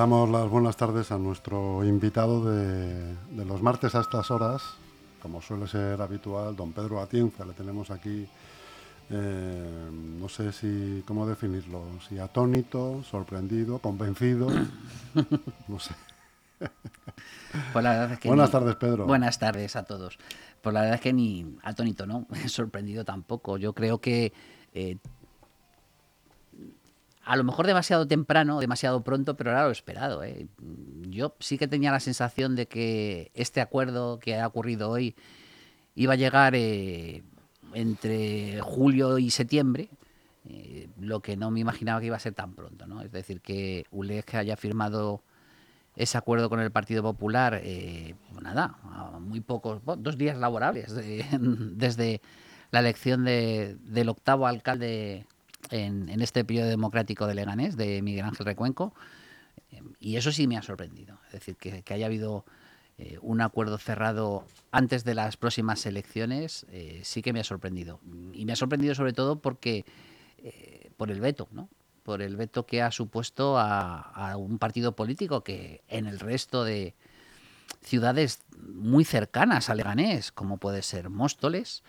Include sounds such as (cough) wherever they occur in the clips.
damos las buenas tardes a nuestro invitado de, los martes a estas horas, como suele ser habitual, don Pedro Atienza. Le tenemos aquí, eh, no sé si cómo definirlo, si atónito, sorprendido, convencido, no sé. Pues la verdad es que buenas tardes, Pedro. Buenas tardes a todos. Pues la verdad es que ni atónito, ¿no? (laughs) Sorprendido tampoco. Yo creo que eh, a lo mejor demasiado temprano, demasiado pronto, pero era lo esperado. ¿eh? Yo sí que tenía la sensación de que este acuerdo que ha ocurrido hoy iba a llegar eh, entre julio y septiembre, eh, lo que no me imaginaba que iba a ser tan pronto. ¿no? Es decir, que ULEG haya firmado ese acuerdo con el Partido Popular, pues nada, muy pocos, dos días laborables (laughs) desde la elección del octavo alcalde en, este periodo democrático de Leganés, de Miguel Ángel Recuenco, eh, y eso sí me ha sorprendido. Es decir, que, haya habido eh, un acuerdo cerrado antes de las próximas elecciones, eh, sí que me ha sorprendido. Y me ha sorprendido sobre todo porque por el veto, ¿no? Por el veto que ha supuesto a, un partido político que en el resto de ciudades muy cercanas a Leganés, como puede ser Móstoles,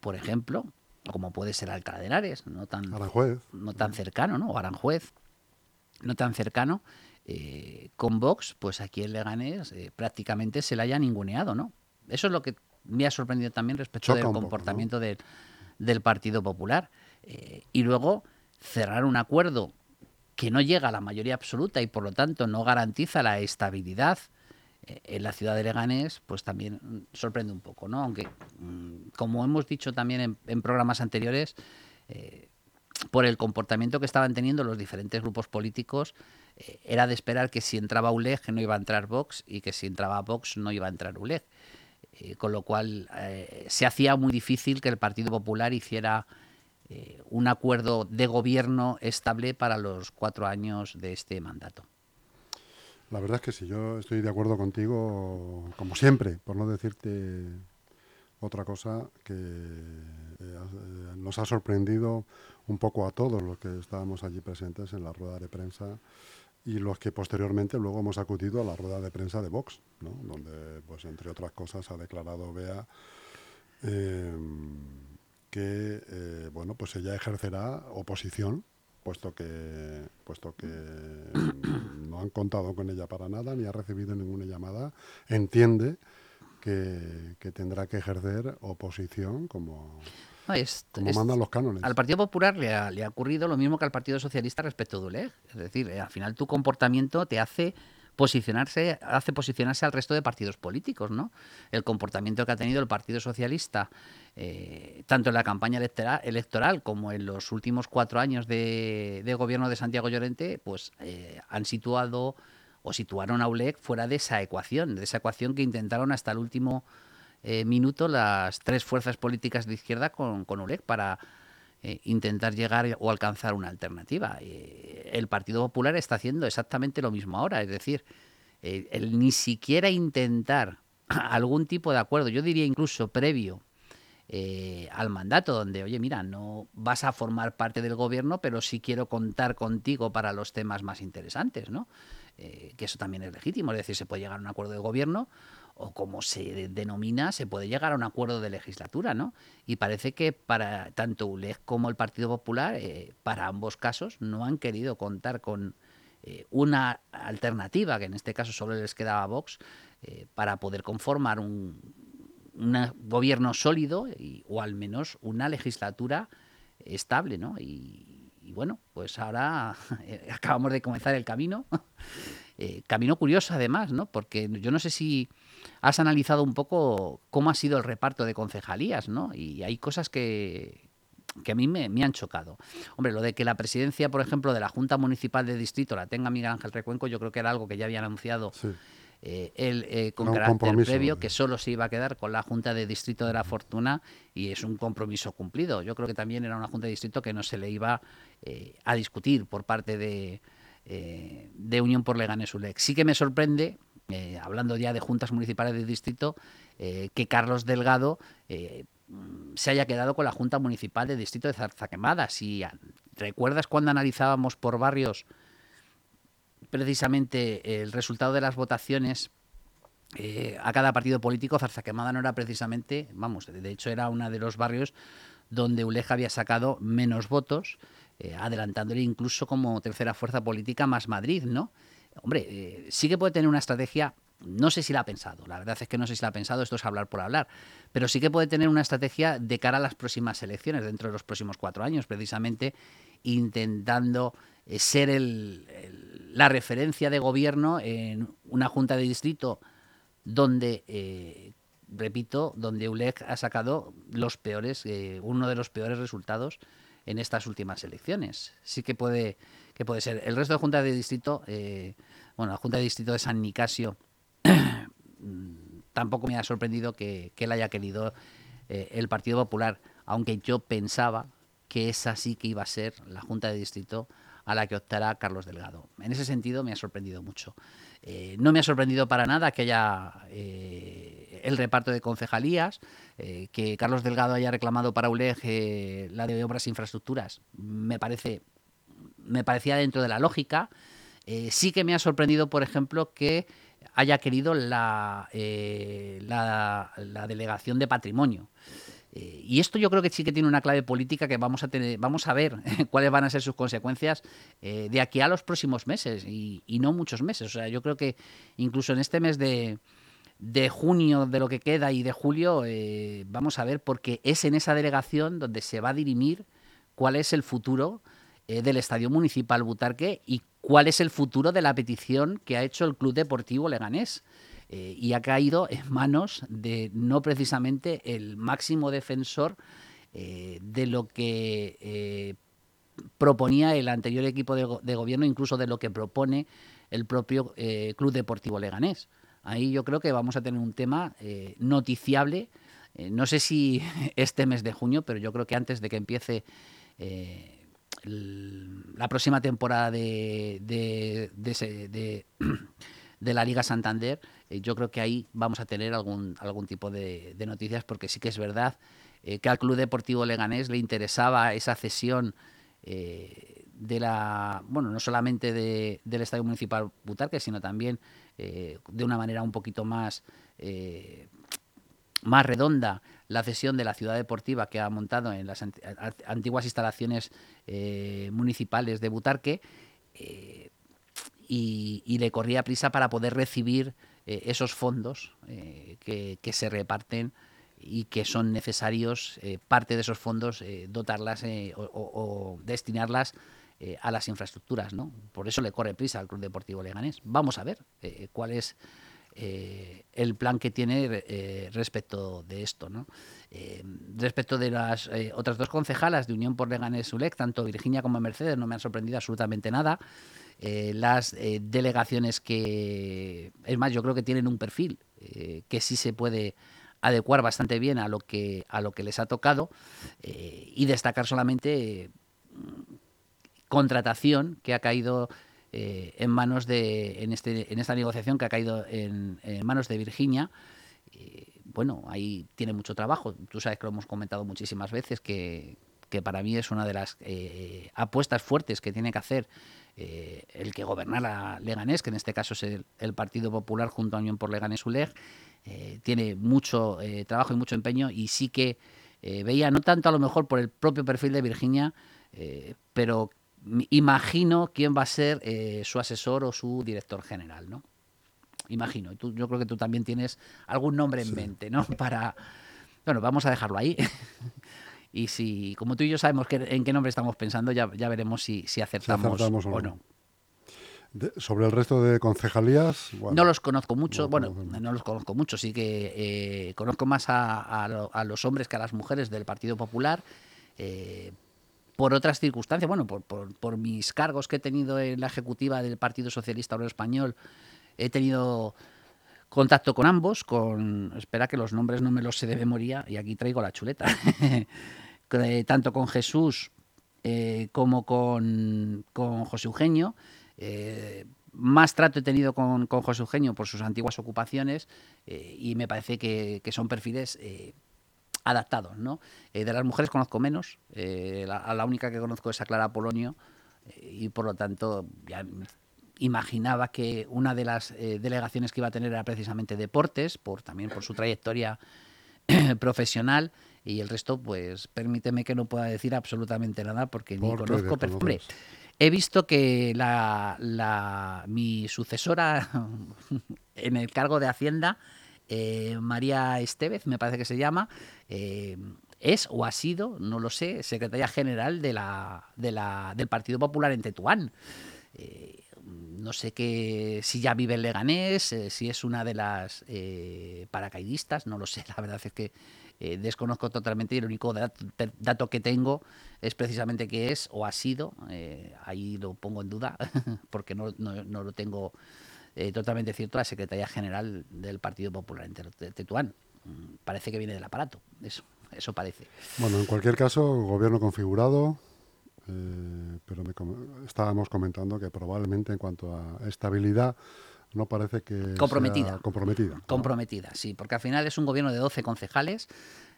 por ejemplo, como puede ser Alcalá de Henares, no tan, no tan cercano, ¿no? O Aranjuez, no tan cercano. Eh, con Vox, pues aquí en Leganés eh, prácticamente se le haya ninguneado, ¿no? Eso es lo que me ha sorprendido también respecto del comportamiento del Partido Popular. Eh, y luego cerrar un acuerdo que no llega a la mayoría absoluta y por lo tanto no garantiza la estabilidad en la ciudad de Leganés, pues también sorprende un poco, ¿no? Aunque, mm, como hemos dicho también en, programas anteriores, eh, por el comportamiento que estaban teniendo los diferentes grupos políticos, eh, era de esperar que si entraba ULEG no iba a entrar Vox y que si entraba Vox no iba a entrar ULEG. Eh, con lo cual se hacía muy difícil que el Partido Popular hiciera un acuerdo de gobierno estable para los cuatro años de este mandato. La verdad es que sí, yo estoy de acuerdo contigo, como siempre, por no decirte otra cosa que eh, nos ha sorprendido un poco a todos los que estábamos allí presentes en la rueda de prensa y los que posteriormente luego hemos acudido a la rueda de prensa de Vox, donde, pues entre otras cosas, ha declarado Bea eh, que, eh, bueno, pues ella ejercerá oposición puesto que, puesto que no han contado con ella para nada, ni ha recibido ninguna llamada, entiende que, tendrá que ejercer oposición como, mandan los cánones. Al Partido Popular le ha, le ha, ocurrido lo mismo que al Partido Socialista respecto de ULEG. Es decir, eh, al final tu comportamiento te hace posicionarse, hace posicionarse al resto de partidos políticos, ¿no? El comportamiento que ha tenido el Partido Socialista, eh, tanto en la campaña electoral, como en los últimos cuatro años de, gobierno de Santiago Llorente, pues eh, han situado o situaron a ULEC fuera de esa ecuación, de esa ecuación que intentaron hasta el último eh, minuto las tres fuerzas políticas de izquierda con, con ULEC para eh, intentar llegar o alcanzar una alternativa. Eh, el Partido Popular está haciendo exactamente lo mismo ahora, es decir, eh, el ni siquiera intentar (clears throat) algún tipo de acuerdo, yo diría incluso previo al mandato, donde, oye, mira, no vas a formar parte del gobierno, pero sí quiero contar contigo para los temas más interesantes, ¿no? Que eso también es legítimo, es decir, se puede llegar a un acuerdo de gobierno o como se denomina, se puede llegar a un acuerdo de legislatura, ¿no? Y parece que para tanto ULEG como el Partido Popular, eh, para ambos casos, no han querido contar con eh, una alternativa, que en este caso solo les quedaba Vox, eh, para poder conformar un, gobierno sólido o al menos una legislatura estable, ¿no? Y, y bueno, pues ahora (laughs) acabamos de comenzar el camino. (laughs) camino curioso además, ¿no? Porque yo no sé si has analizado un poco cómo ha sido el reparto de concejalías, ¿no? Y hay cosas que, que a mí me, han chocado. Hombre, lo de que la presidencia, por ejemplo, de la Junta Municipal de Distrito la tenga Miguel Ángel Recuenco, yo creo que era algo que ya habían anunciado eh, él eh, con carácter previo, que solo se iba a quedar con la Junta de Distrito de la Fortuna y es un compromiso cumplido. Yo creo que también era una Junta de Distrito que no se le iba eh, a discutir por parte de, de Unión por Leganes ULEX. Sí que me sorprende eh, hablando ya de juntas municipales de distrito, eh, que Carlos Delgado eh, se haya quedado con la Junta Municipal de Distrito de Zarzaquemada. Si recuerdas cuando analizábamos por barrios precisamente el resultado de las votaciones eh, a cada partido político, Zarzaquemada no era precisamente, vamos, de hecho era uno de los barrios donde Uleja había sacado menos votos, eh, adelantándole incluso como tercera fuerza política más Madrid, ¿no? Hombre, eh, sí que puede tener una estrategia, no sé si la ha pensado, la verdad es que no sé si la ha pensado, esto es hablar por hablar, pero sí que puede tener una estrategia de cara a las próximas elecciones, dentro de los próximos cuatro años, precisamente intentando ser la referencia de gobierno en una junta de distrito donde, eh, repito, donde ULEG ha sacado los peores, eh, uno de los peores resultados en estas últimas elecciones. Sí que puede, que puede ser. El resto de juntas de distrito, eh, bueno, la Junta de Distrito de San Nicasio, (clears throat) tampoco me ha sorprendido que, que él haya querido el Partido Popular, aunque yo pensaba que esa sí que iba a ser la Junta de Distrito a la que optará Carlos Delgado. En ese sentido me ha sorprendido mucho. Eh, no me ha sorprendido para nada que haya eh, el reparto de concejalías, eh, que Carlos Delgado haya reclamado para ULEG la de obras e infraestructuras. Me parece, me parecía dentro de la lógica. sí que me ha sorprendido, por ejemplo, que haya querido la, la delegación de patrimonio. Eh, y esto yo creo que sí que tiene una clave política que vamos a tener, vamos a ver (laughs) cuáles van a ser sus consecuencias eh, de aquí a los próximos meses y, no muchos meses. O sea, yo creo que incluso en este mes de, junio de lo que queda y de julio eh, vamos a ver porque es en esa delegación donde se va a dirimir cuál es el futuro del Estadio Municipal Butarque y cuál es el futuro de la petición que ha hecho el Club Deportivo Leganés. Eh, y ha caído en manos de no precisamente el máximo defensor eh, de lo que eh, proponía el anterior equipo de, gobierno, incluso de lo que propone el propio Club Deportivo Leganés. Ahí yo creo que vamos a tener un tema noticiable. no sé si (laughs) este mes de junio, pero yo creo que antes de que empiece la próxima temporada de, de, de (clears throat) la Liga Santander, eh, yo creo que ahí vamos a tener algún, algún tipo de, noticias, porque sí que es verdad eh, que al Club Deportivo Leganés le interesaba esa cesión eh, de la, bueno, no solamente del Estadio Municipal Butarque, sino también de una manera un poquito más, más redonda la cesión de la ciudad deportiva que ha montado en las antiguas instalaciones municipales de Butarque y, le corría prisa para poder recibir eh, esos fondos eh, que, se reparten y que son necesarios, eh, parte de esos fondos, dotarlas o, destinarlas a las infraestructuras. ¿no? Por eso le corre prisa al Club Deportivo Leganés. Vamos a ver cuál es el plan que tiene respecto de esto. ¿no? respecto de las otras dos concejalas de Unión por Leganés ULEC, tanto Virginia como Mercedes, no me han sorprendido absolutamente nada. Eh, las eh, delegaciones que, es más, yo creo que tienen un perfil eh, que sí se puede adecuar bastante bien a lo que, a lo que les ha tocado y destacar solamente contratación que ha caído en manos de, en, este, en esta negociación que ha caído en, manos de Virginia. bueno, ahí tiene mucho trabajo. Tú sabes que lo hemos comentado muchísimas veces, que, que para mí es una de las apuestas fuertes que tiene que hacer eh, el que gobernara Leganés, que en este caso es el, Partido Popular junto a Unión por Leganés ULEG, eh, tiene mucho eh, trabajo y mucho empeño y sí que veía, no tanto a lo mejor por el propio perfil de Virginia, pero imagino quién va a ser su asesor o su director general, ¿no? Imagino. Tú, yo creo que tú también tienes algún nombre en mente, ¿no? (laughs) Para... Bueno, vamos a dejarlo ahí. (laughs) Y si, como tú y yo sabemos que, en qué nombre estamos pensando, ya, ya veremos si, si, acertamos, o no. sobre el resto de concejalías. no los conozco mucho, bueno, no los conozco mucho, sí que eh, conozco más a, a, los hombres que a las mujeres del Partido Popular. Eh, por otras circunstancias, bueno, por, por, por, mis cargos que he tenido en la ejecutiva del Partido Socialista Obrero Español, he tenido contacto con ambos, con, espera que los nombres no me los sé de memoria, y aquí traigo la chuleta, (laughs) tanto con Jesús eh, como con, José Eugenio. Eh, más trato he tenido con, José Eugenio por sus antiguas ocupaciones eh, y me parece que, son perfiles adaptados. ¿no? de las mujeres conozco menos, la, la única que conozco es a Clara Polonio y por lo tanto ya imaginaba que una de las eh, delegaciones que iba a tener era precisamente deportes, por también por su trayectoria (clears throat) profesional y el resto, pues permíteme que no pueda decir absolutamente nada porque ni conozco, pero he visto que la, mi sucesora (laughs) en el cargo de Hacienda, eh, María Estevez, me parece que se llama, eh, es o ha sido, no lo sé, secretaria general de la, de la, del Partido Popular en Tetuán. Eh, no sé qué, si ya vive en Leganés, si es una de las paracaidistas, no lo sé, la verdad es que eh, desconozco totalmente y el único dato, que tengo es precisamente que es o ha sido, eh, ahí lo pongo en duda (laughs) porque no, lo tengo eh, totalmente cierto, la Secretaría General del Partido Popular en Tetuán. Mm, parece que viene del aparato, eso, eso parece. Bueno, en cualquier caso, gobierno configurado, pero estábamos comentando que probablemente en cuanto a estabilidad no parece que comprometida. Sea comprometida. Comprometida, sí, porque al final es un gobierno de 12 concejales.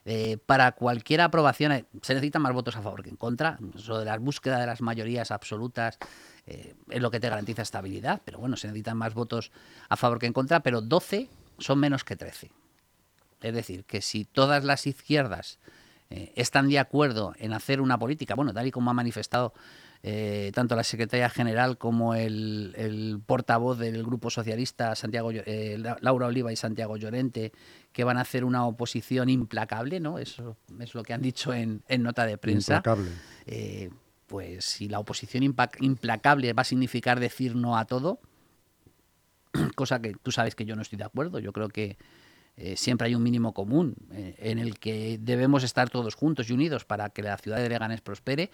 Eh, para cualquier aprobación eh, se necesitan más votos a favor que en contra. Eso de la búsqueda de las mayorías absolutas eh, es lo que te garantiza estabilidad, pero bueno, se necesitan más votos a favor que en contra, pero 12 son menos que 13. Es decir, que si todas las izquierdas están de acuerdo en hacer una política, bueno, tal y como ha manifestado eh, tanto la secretaria general como el, portavoz del Grupo Socialista, Santiago, eh, Laura Oliva y Santiago Llorente, que van a hacer una oposición implacable, ¿no? Eso es lo que han dicho en, nota de prensa. Implacable. Eh, pues si la oposición implacable va a significar decir no a todo, (clears throat) cosa que tú sabes que yo no estoy de acuerdo, yo creo que siempre hay un mínimo común en el que debemos estar todos juntos y unidos para que la ciudad de Leganés prospere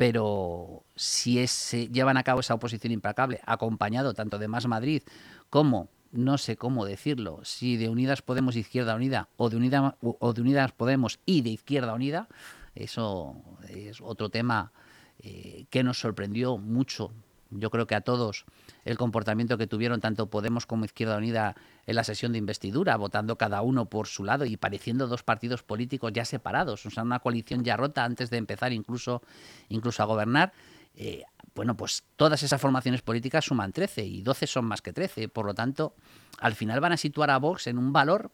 pero si se llevan a cabo esa oposición implacable, acompañado tanto de Más Madrid como, no sé cómo decirlo, si de Unidas Podemos Izquierda Unida o de, o de Unidas Podemos y de Izquierda Unida, eso es otro tema eh, que nos sorprendió mucho yo creo que a todos el comportamiento que tuvieron tanto Podemos como Izquierda Unida en la sesión de investidura, votando cada uno por su lado y pareciendo dos partidos políticos ya separados, o sea, una coalición ya rota antes de empezar incluso, incluso a gobernar. Eh, bueno, pues todas esas formaciones políticas suman 13 y 12 son más que 13. Por lo tanto, al final van a situar a Vox en un valor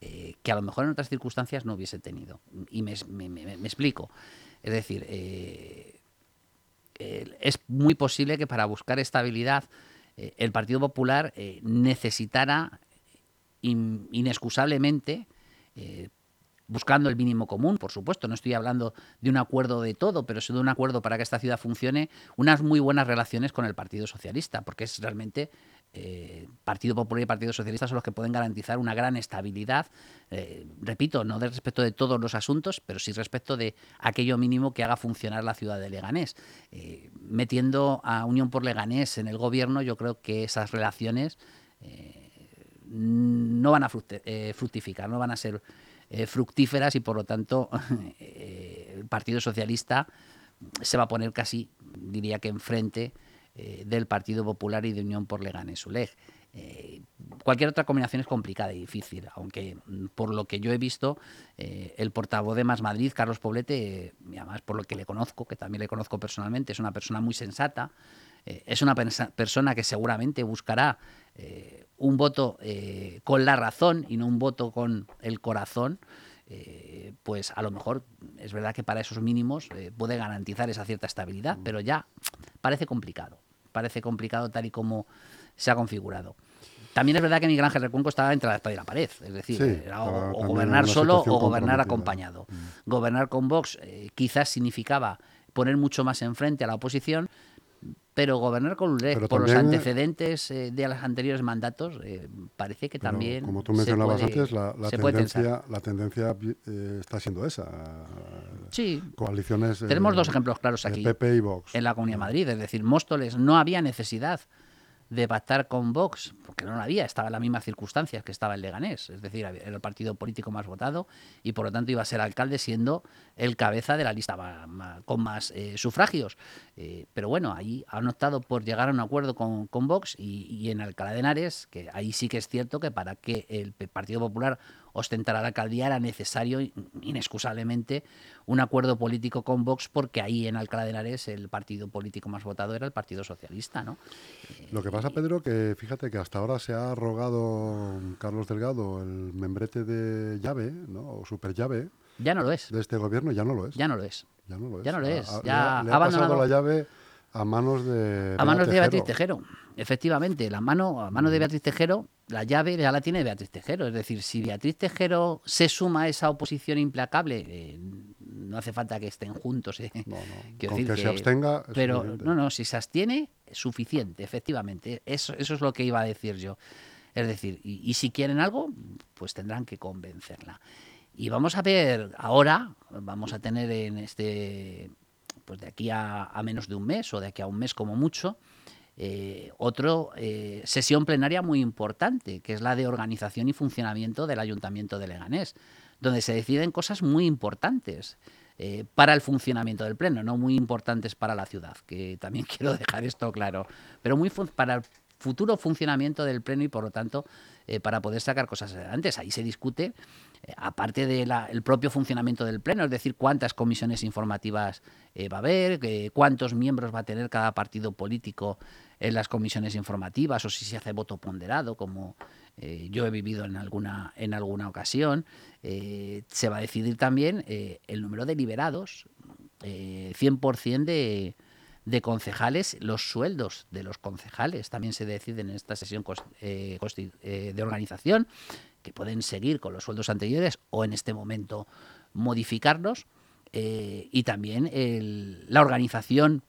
eh, que a lo mejor en otras circunstancias no hubiese tenido. Y me, explico. Es decir, eh, eh, es muy posible que para buscar estabilidad eh, el Partido Popular eh, necesitara inexcusablemente buscando el mínimo común, por supuesto, no estoy hablando de un acuerdo de todo, pero sí de un acuerdo para que esta ciudad funcione, unas muy buenas relaciones con el Partido Socialista, porque es realmente eh, Partido Popular y Partido Socialista son los que pueden garantizar una gran estabilidad, eh, repito, no de respecto de todos los asuntos, pero sí respecto de aquello mínimo que haga funcionar la ciudad de Leganés. Eh, metiendo a Unión por Leganés en el gobierno, yo creo que esas relaciones no van a fructificar, no van a ser fructíferas y por lo tanto (laughs) el Partido Socialista se va a poner casi, diría que enfrente eh, del Partido Popular y de Unión por Leganés Uleg. Eh, cualquier otra combinación es complicada y difícil, aunque mm, por lo que yo he visto, eh, el portavoz de Más Madrid, Carlos Poblete, y además por lo que le conozco, que también le conozco personalmente, es una persona muy sensata, es una persona que seguramente buscará un voto con la razón y no un voto con el corazón. pues a lo mejor es verdad que para esos mínimos puede garantizar esa cierta estabilidad, pero ya parece complicado parece complicado tal y como se ha configurado. También es verdad que Miguel Ángel Recuenco estaba entre la espada y la pared, es decir, o, gobernar solo o gobernar acompañado. Mm. Gobernar con Vox eh, quizás significaba poner mucho más enfrente a la oposición, pero gobernar con ULEG por los antecedentes eh, de los anteriores mandatos eh, parece que también. Como tú mencionabas antes, la, tendencia, la tendencia está siendo esa. Sí. Coaliciones. Tenemos dos ejemplos claros aquí. PP y Vox. En la Comunidad de Madrid. Es decir, Móstoles no había necesidad de pactar con Vox, porque no lo había, estaba en las mismas circunstancias que estaba el Leganés, es decir, era el partido político más votado y por lo tanto iba a ser alcalde siendo el cabeza de la lista con más eh, sufragios. Eh, pero bueno, ahí han optado por llegar a un acuerdo con, con Vox y, en Alcalá de Henares, que ahí sí que es cierto que para que el Partido Popular ostentar a la alcaldía era necesario, inexcusablemente, un acuerdo político con Vox, porque ahí en Alcalá de Henares el partido político más votado era el Partido Socialista. ¿no? Lo que pasa, Pedro, que fíjate que hasta ahora se ha arrogado Carlos Delgado el membrete de llave, ¿no? o super llave. Ya no lo es. De este gobierno ya no lo es. Ya no lo es. Ya no lo es. Ya no lo es. Ha, ya le ha, pasado la llave a manos de a manos de Beatriz Tejero. Efectivamente, la mano a mano de Beatriz Tejero, la llave ya la tiene Beatriz Tejero. Es decir, si Beatriz Tejero se suma a esa oposición implacable, eh, no hace falta que estén juntos. Eh. No, no. (laughs) Con decir que, se abstenga. pero suficiente. no, no, si se abstiene, es suficiente, efectivamente. Eso, eso es lo que iba a decir yo. Es decir, y, y si quieren algo, pues tendrán que convencerla. Y vamos a ver ahora, vamos a tener en este pues de aquí a, a, menos de un mes o de aquí a un mes como mucho, eh, otra eh, sesión plenaria muy importante, que es la de organización y funcionamiento del Ayuntamiento de Leganés, donde se deciden cosas muy importantes. Eh, para el funcionamiento del pleno, no muy importantes para la ciudad, que también (laughs) quiero dejar esto claro, pero muy para el futuro funcionamiento del pleno y por lo tanto eh, para poder sacar cosas adelante. Ahí se discute, aparte del propio funcionamiento del pleno, es decir, cuántas comisiones informativas eh, va a haber, cuántos miembros va a tener cada partido político en las comisiones informativas o si se hace voto ponderado, como yo he vivido en alguna, en alguna ocasión. se va a decidir también el número de liberados, 100% de de concejales, los sueldos de los concejales también se deciden en esta sesión eh, eh, de organización, que pueden seguir con los sueldos anteriores o en este momento modificarlos, eh, y también la organización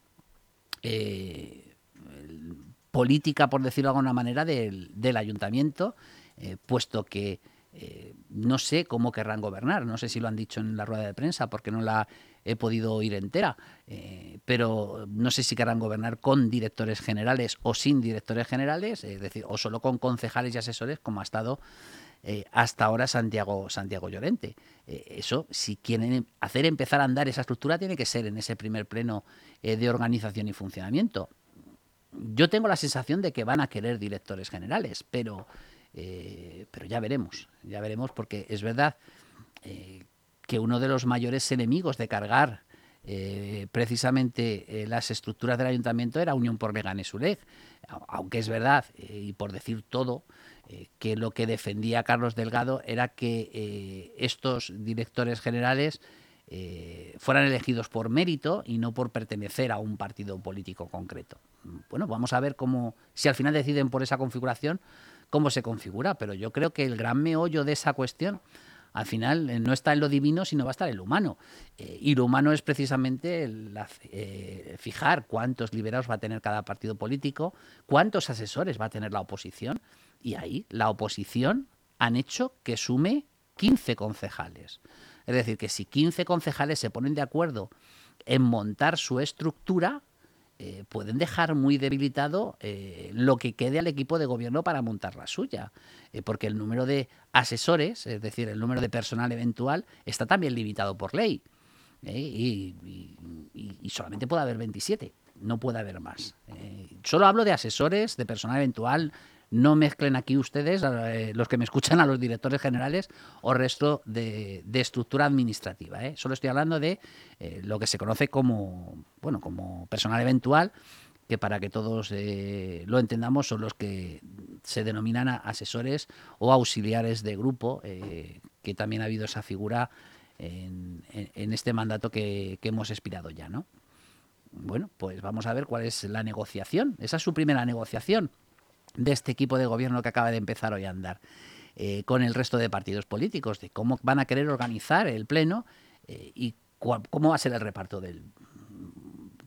política, por decirlo de alguna manera, del, ayuntamiento, puesto que no sé cómo querrán gobernar, no sé si lo han dicho en la rueda de prensa, porque no la he podido oír entera, eh, pero no sé si querrán gobernar con directores generales o sin directores generales, es decir, o solo con concejales y asesores, como ha estado eh, hasta ahora Santiago, Santiago Llorente. Eh, eso, si quieren hacer empezar a andar esa estructura, tiene que ser en ese primer pleno de organización y funcionamiento. Yo tengo la sensación de que van a querer directores generales, pero, pero ya veremos, ya veremos, porque es verdad que uno de los mayores enemigos de cargar eh, precisamente eh, las estructuras del ayuntamiento era Unión por Leganés ULEG, aunque es verdad, eh, y por decir todo, que lo que defendía Carlos Delgado era que estos directores generales fueran elegidos por mérito y no por pertenecer a un partido político concreto. Bueno, vamos a ver cómo, si al final deciden por esa configuración, cómo se configura, pero yo creo que el gran meollo de esa cuestión al final eh, no está en lo divino, sino va a estar en lo humano. Eh, y lo humano es precisamente eh, fijar cuántos liberados va a tener cada partido político, cuántos asesores va a tener la oposición. Y ahí la oposición han hecho que sume 15 concejales. Es decir, que si 15 concejales se ponen de acuerdo en montar su estructura, eh, pueden dejar muy debilitado eh, lo que quede al equipo de gobierno para montar la suya. Eh, porque el número de asesores, es decir, el número de personal eventual, está también limitado por ley. Y, solamente puede haber 27, no puede haber más. solo hablo de asesores, de personal eventual, no mezclen aquí ustedes, eh, los que me escuchan, a los directores generales o resto de, estructura administrativa. ¿eh? Solo estoy hablando de eh, lo que se conoce como, bueno, como personal eventual, que para que todos lo entendamos son los que se denominan asesores o auxiliares de grupo, que también ha habido esa figura en, este mandato que, que hemos expirado ya, ¿no? Bueno, pues vamos a ver cuál es la negociación. Esa es su primera negociación de este equipo de gobierno que acaba de empezar hoy a andar eh, con el resto de partidos políticos, de cómo van a querer organizar el Pleno eh, y cómo va a ser el reparto del,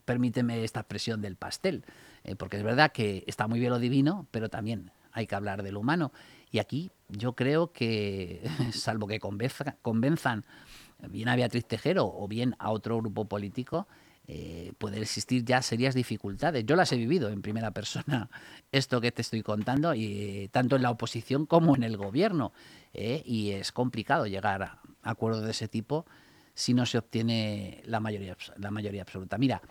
permíteme esta expresión del pastel, eh, porque es verdad que está muy bien lo divino, pero también hay que hablar de lo humano. Y aquí yo creo que, (laughs) salvo que convenzan bien a Beatriz Tejero o bien a otro grupo político, eh, pueden existir ya serias dificultades. Yo las he vivido en primera persona, (laughs) esto que te estoy contando, y tanto en la oposición como en el gobierno. ¿eh? y es complicado llegar a acuerdos de ese tipo si no se obtiene la mayoría, la mayoría absoluta. Mira,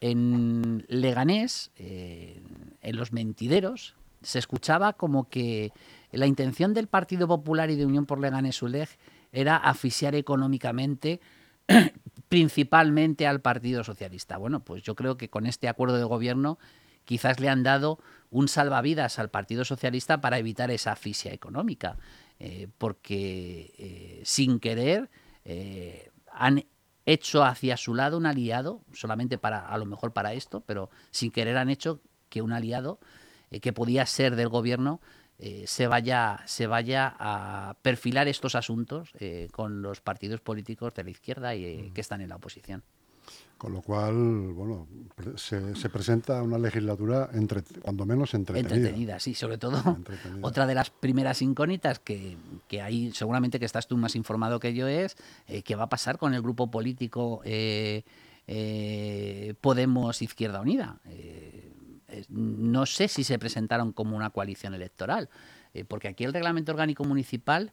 en Leganés, eh, en los mentideros, se escuchaba como que la intención del Partido Popular y de Unión por Leganés ULEG era asfixiar económicamente (clears throat) principalmente al Partido Socialista. Bueno, pues yo creo que con este acuerdo de gobierno quizás le han dado un salvavidas al Partido Socialista para evitar esa asfixia económica, eh, porque eh, sin querer eh, han hecho hacia su lado un aliado, solamente para, a lo mejor para esto, pero sin querer han hecho que un aliado que podía ser del gobierno se, vaya, se vaya a perfilar estos asuntos con los partidos políticos de la izquierda y que están en la oposición. Con lo cual, bueno, se, se, presenta una legislatura entre, cuando menos entretenida. Entretenida, sí, sobre todo. (laughs) Otra de las primeras incógnitas que, que ahí seguramente que estás tú más informado que yo es eh, qué va a pasar con el grupo político eh, eh, Podemos Izquierda Unida. No sé si se presentaron como una coalición electoral, porque aquí el reglamento orgánico municipal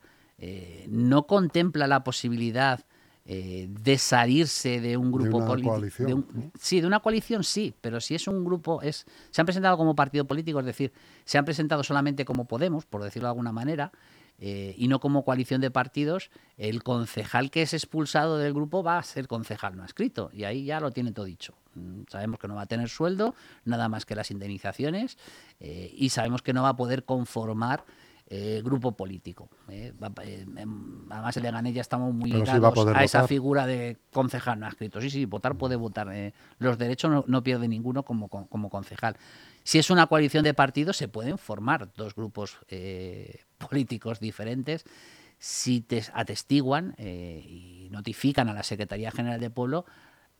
no contempla la posibilidad eh, de salirse de un grupo político. Sí, de una coalición sí, pero si es un grupo, es se han presentado como partido político, es decir, se han presentado solamente como Podemos, por decirlo de alguna manera, eh, y no como coalición de partidos, el concejal que es expulsado del grupo va a ser concejal no escrito, y ahí ya lo tiene todo dicho. Mm, sabemos que no va a tener sueldo, nada más que las indemnizaciones, eh, y sabemos que no va a poder conformar eh, grupo político. Eh, eh em, además, en Leganés ya estamos muy ligados a, esa figura de concejal no ha escrito. Sí, sí, votar puede votar. Eh, los derechos no, pierde ninguno como, como, concejal. Si es una coalición de partidos, se pueden formar dos grupos políticos diferentes si te atestiguan y notifican a la Secretaría General de Pueblo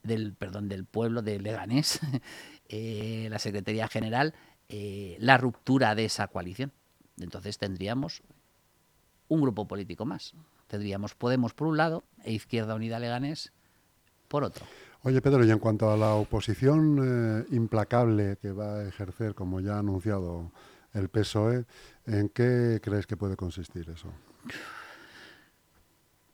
del perdón del pueblo de Leganés, (laughs) la Secretaría General, la ruptura de esa coalición. Entonces tendríamos un grupo político más. Tendríamos Podemos por un lado e Izquierda Unida Leganés por otro. Oye, Pedro, y en cuanto a la oposición eh, implacable que va a ejercer, como ya ha anunciado el PSOE, ¿en qué crees que puede consistir eso?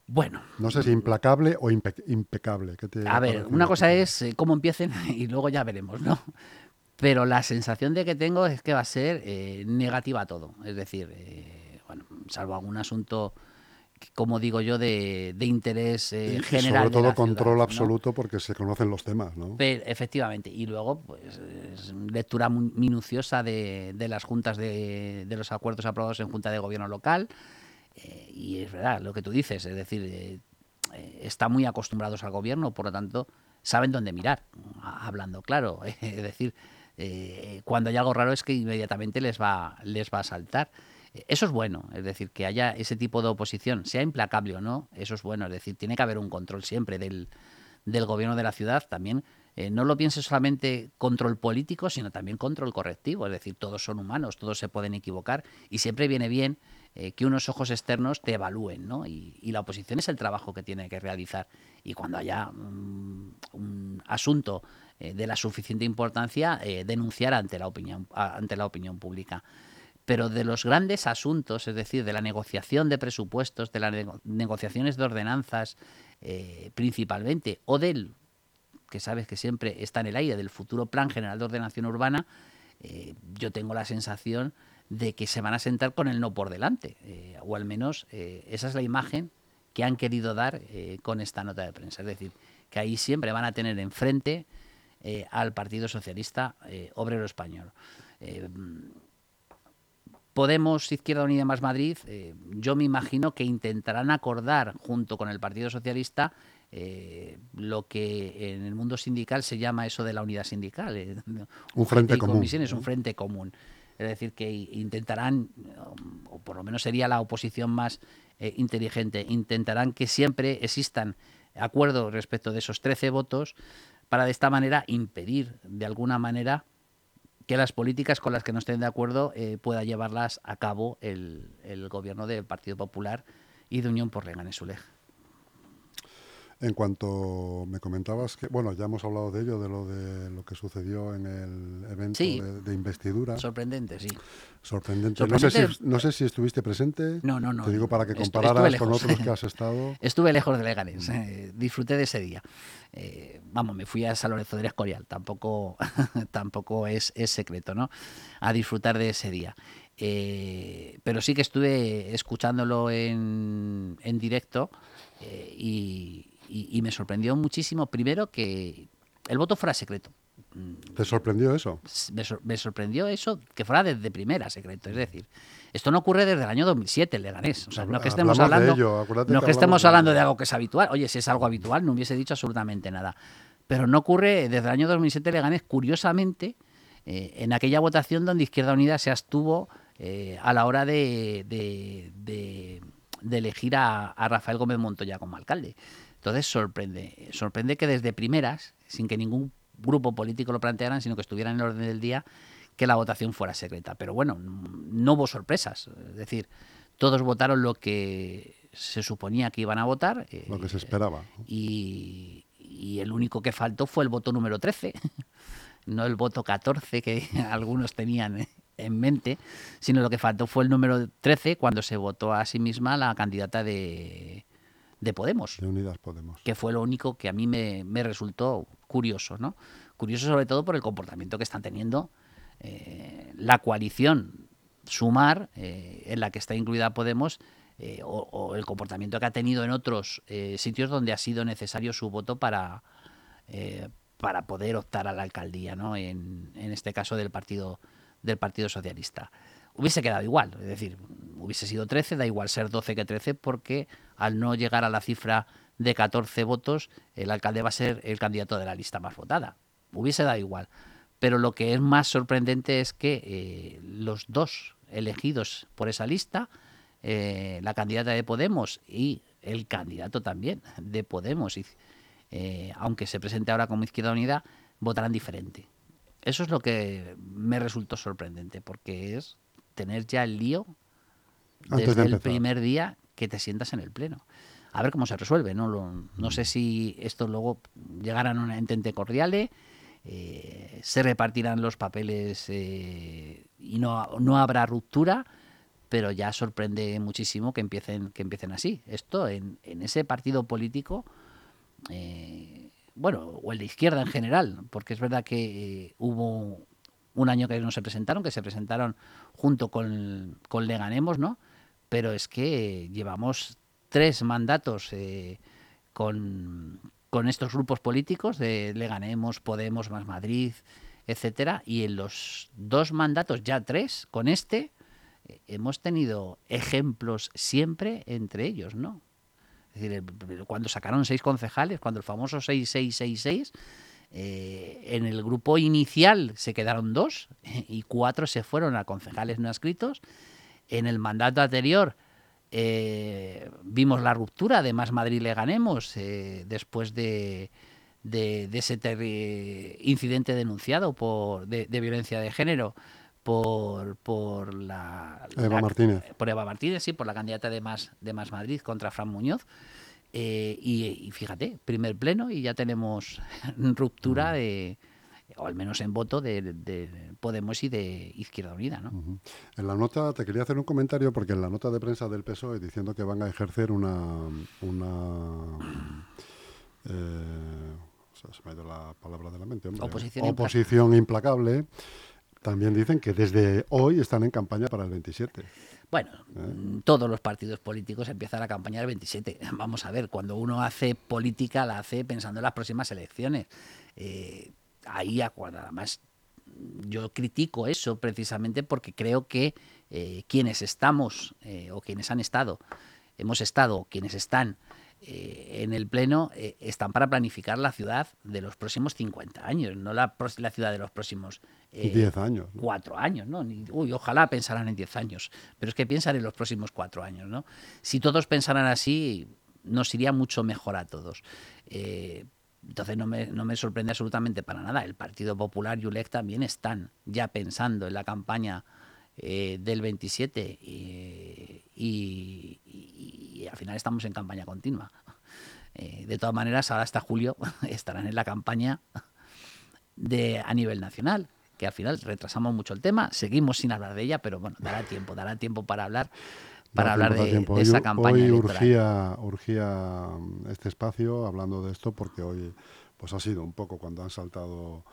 Bueno. No sé si implacable o impecable. a ver, una cosa es eh, cómo empiecen (laughs) y luego ya veremos, ¿no? pero la sensación de que tengo es que va a ser eh, negativa todo. Es decir, eh, bueno, salvo algún asunto, como digo yo, de, interés eh, general. Sobre todo control absoluto porque se conocen los temas, ¿no? efectivamente. Y luego, pues, lectura minuciosa de, las juntas de, de, los acuerdos aprobados en Junta de Gobierno local. y es verdad lo que tú dices, es decir, están muy acostumbrados al gobierno, por lo tanto, saben dónde mirar, hablando claro. (laughs) es decir, eh, cuando hay algo raro es que inmediatamente les va, les va a saltar. Eso es bueno, es decir, que haya ese tipo de oposición, sea implacable o no, eso es bueno, es decir, tiene que haber un control siempre del, del gobierno de la ciudad, también eh, no lo piense solamente control político, sino también control correctivo, es decir, todos son humanos, todos se pueden equivocar y siempre viene bien eh, que unos ojos externos te evalúen, ¿no? Y, la oposición es el trabajo que tiene que realizar y cuando haya un asunto eh, de la suficiente importancia denunciar ante la opinión ante la opinión pública pero de los grandes asuntos, es decir, de la negociación de presupuestos, de las negociaciones de ordenanzas, eh, principalmente, o del, que sabes que siempre está en el aire, del futuro Plan General de Ordenación Urbana, yo tengo la sensación de que se van a sentar con el no por delante, o al menos esa es la imagen que han querido dar con esta nota de prensa. Es decir, que ahí siempre van a tener enfrente eh, al Partido Socialista eh, Obrero Español. Eh, Podemos, Izquierda Unida más Madrid, yo me imagino que intentarán acordar junto con el Partido Socialista lo que en el mundo sindical se llama eso de la unidad sindical. un frente común. Es un frente común. Es decir, que intentarán, o por lo menos sería la oposición más inteligente, intentarán que siempre existan acuerdos respecto de esos 13 votos para de esta manera impedir de alguna manera que las políticas con las que no estén de acuerdo eh, pueda llevarlas a cabo el, gobierno del Partido Popular y de Unión por Leganes Uleg. En cuanto me comentabas que, bueno, ya hemos hablado de ello, de lo de lo que sucedió en el evento de, investidura. Sorprendente, sí. Sorprendente. No, sé si, no, sé si, estuviste presente. No, no, no. Te digo para que compararas con otros que (laughs) has estado. Estuve lejos de Leganés. Eh, disfruté de ese día. Eh, vamos, me fui a San Lorenzo del Escorial. Tampoco, (laughs) tampoco es, es secreto, ¿no? A disfrutar de ese día. Eh, pero sí que estuve escuchándolo en, en directo y, y, me sorprendió muchísimo, primero, que el voto fuera secreto. ¿Te sorprendió eso? Me, sorprendió eso, que fuera desde primera secreto. Es decir, esto no ocurre desde el año 2007, el Leganés. O sea, no que estemos hablando, de no que, estemos hablando de... algo que es habitual. Oye, si es algo habitual, no hubiese dicho absolutamente nada. Pero no ocurre desde el año 2007, Leganés, curiosamente, eh, en aquella votación donde Izquierda Unida se abstuvo eh, a la hora de, de, elegir a, a, Rafael Gómez Montoya como alcalde. Entonces sorprende, sorprende que desde primeras, sin que ningún grupo político lo plantearan, sino que estuviera en el orden del día, que la votación fuera secreta. Pero bueno, no hubo sorpresas. Es decir, todos votaron lo que se suponía que iban a votar. Lo que se esperaba. Y, el único que faltó fue el voto número 13, (laughs) no el voto 14 que (laughs) algunos tenían en mente, sino lo que faltó fue el número 13 cuando se votó a sí misma la candidata de, de Podemos. De Unidas Podemos. Que fue lo único que a mí me, resultó curioso, ¿no? Curioso sobre todo por el comportamiento que están teniendo eh, la coalición Sumar, eh, en la que está incluida Podemos, eh, o, el comportamiento que ha tenido en otros sitios donde ha sido necesario su voto para, para poder optar a la alcaldía, ¿no? En, en este caso del Partido, del partido Socialista hubiese quedado igual. Es decir, hubiese sido 13, da igual ser 12 que 13, porque al no llegar a la cifra de 14 votos, el alcalde va a ser el candidato de la lista más votada. Hubiese dado igual. Pero lo que es más sorprendente es que eh, los dos elegidos por esa lista, eh, la candidata de Podemos y el candidato también de Podemos, eh, aunque se presente ahora como Izquierda Unida, votarán diferente. Eso es lo que me resultó sorprendente, porque es tener ya el lío desde el primer día que te sientas en el pleno. A ver cómo se resuelve, ¿no? no sé si esto luego llegarán a una entente cordial, eh, se repartirán los papeles eh, y no, no habrá ruptura, pero ya sorprende muchísimo que empiecen, que empiecen así. Esto en, en ese partido político, eh, bueno, o el de izquierda en general, porque es verdad que hubo un año que no se presentaron, que se presentaron junto con, con Leganemos, ¿no? Pero es que llevamos tres mandatos eh, con, con, estos grupos políticos de Leganemos, Podemos, Más Madrid, etcétera, y en los dos mandatos, ya tres, con este, eh, hemos tenido ejemplos siempre entre ellos, ¿no? Es decir, cuando sacaron seis concejales, cuando el famoso 6666 eh, en el grupo inicial se quedaron dos (laughs) y cuatro se fueron a concejales no escritos. En el mandato anterior eh, vimos la ruptura de Más Madrid le ganemos eh, después de, ese incidente denunciado por, de, violencia de género por, por la, Eva Martínez. Por Eva Martínez, sí, por la candidata de Más, de Más Madrid contra Fran Muñoz. Eh, y, fíjate, primer pleno y ya tenemos (laughs) ruptura mm. de, o al menos en voto, de, Podemos y de Izquierda Unida. ¿no? En la nota, te quería hacer un comentario, porque en la nota de prensa del PSOE diciendo que van a ejercer una... una eh, se me ha ido la palabra de la mente, Oposición, Oposición implacable. También dicen que desde hoy están en campaña para el 27. Bueno, mm, todos los partidos políticos empiezan la campaña el 27. (laughs) Vamos a ver, cuando uno hace política, la hace pensando en las próximas elecciones. Eh, ahí, además, yo critico eso precisamente porque creo que eh, quienes estamos eh, o quienes han estado, hemos estado, quienes están en el Pleno, están para planificar la ciudad de los próximos 50 años, no la, la ciudad de los próximos eh, diez años. Cuatro años, ¿no? Uy, ojalá pensaran en diez años, pero es que piensan en los próximos cuatro años, ¿no? Si todos pensaran así, nos iría mucho mejor a todos. Eh, entonces no me, no me, sorprende absolutamente para nada. El Partido Popular y ULEC también están ya pensando en la campaña eh, del 27 y, y, al final estamos en campaña continua. Eh, de todas maneras, ahora hasta julio (laughs) estarán en la campaña de, a nivel nacional, que al final retrasamos mucho el tema, seguimos sin hablar de ella, pero bueno, dará tiempo, dará tiempo para hablar para hablar de, esa campaña. Hoy urgía, urgía mm, este espacio hablando de esto porque hoy pues ha sido un poco cuando han saltado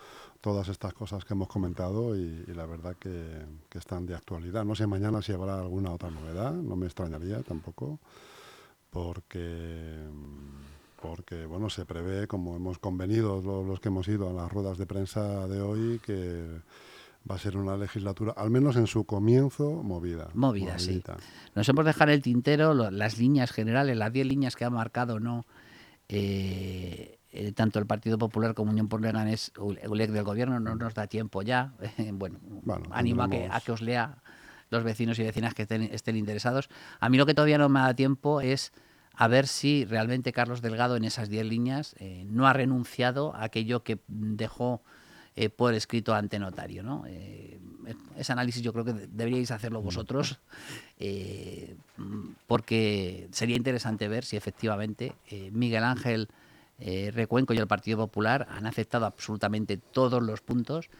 todas estas cosas que hemos comentado y, la verdad que, que, están de actualidad. No sé mañana si habrá alguna otra novedad, no me extrañaría tampoco, porque porque bueno se prevé como hemos convenido los, que hemos ido a las ruedas de prensa de hoy que va a ser una legislatura, al menos en su comienzo, movida. Movida, sí. Nos hemos dejado el tintero, las líneas generales, las 10 líneas que ha marcado no eh, eh, tanto el Partido Popular como Unión por Leganés, ULEC del Gobierno, no nos da tiempo ya. (laughs) bueno, animo a, que, a que os lea los vecinos y vecinas que estén, interesados. A mí lo que todavía no me da tiempo es a ver si realmente Carlos Delgado en esas 10 líneas eh, no ha renunciado a aquello que dejó eh, por escrito ante notario. ¿no? Eh, ese análisis yo creo que deberíais hacerlo vosotros, eh, porque sería interesante ver si efectivamente Miguel Ángel Recuenco y el Partido Popular han aceptado absolutamente todos los puntos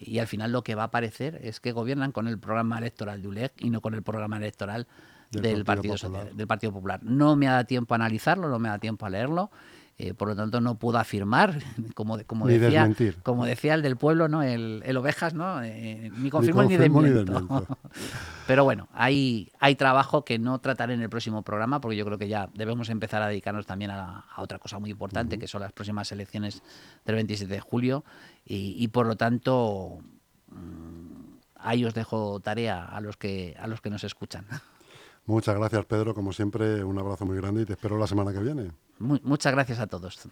y al final lo que va a aparecer es que gobiernan con el programa electoral de ULEG y no con el programa electoral del, Partido, del Partido Popular. No me da tiempo a analizarlo, no me da tiempo a leerlo. Eh, por lo tanto no puedo afirmar, (laughs) como, como, decía, como decía el del pueblo, ¿no? el, ovejas, ¿no? Eh, ni confirmo ni, desmiento. (laughs) Pero bueno, hay, hay trabajo que no trataré en el próximo programa, porque yo creo que ya debemos empezar a dedicarnos también a, otra cosa muy importante, que son las próximas elecciones del 27 de julio, y, por lo tanto mm, ahí os dejo tarea a los que, a los que nos escuchan. (laughs) Muchas gracias, Pedro. Como siempre, un abrazo muy grande y te espero la semana que viene. muchas gracias a todos.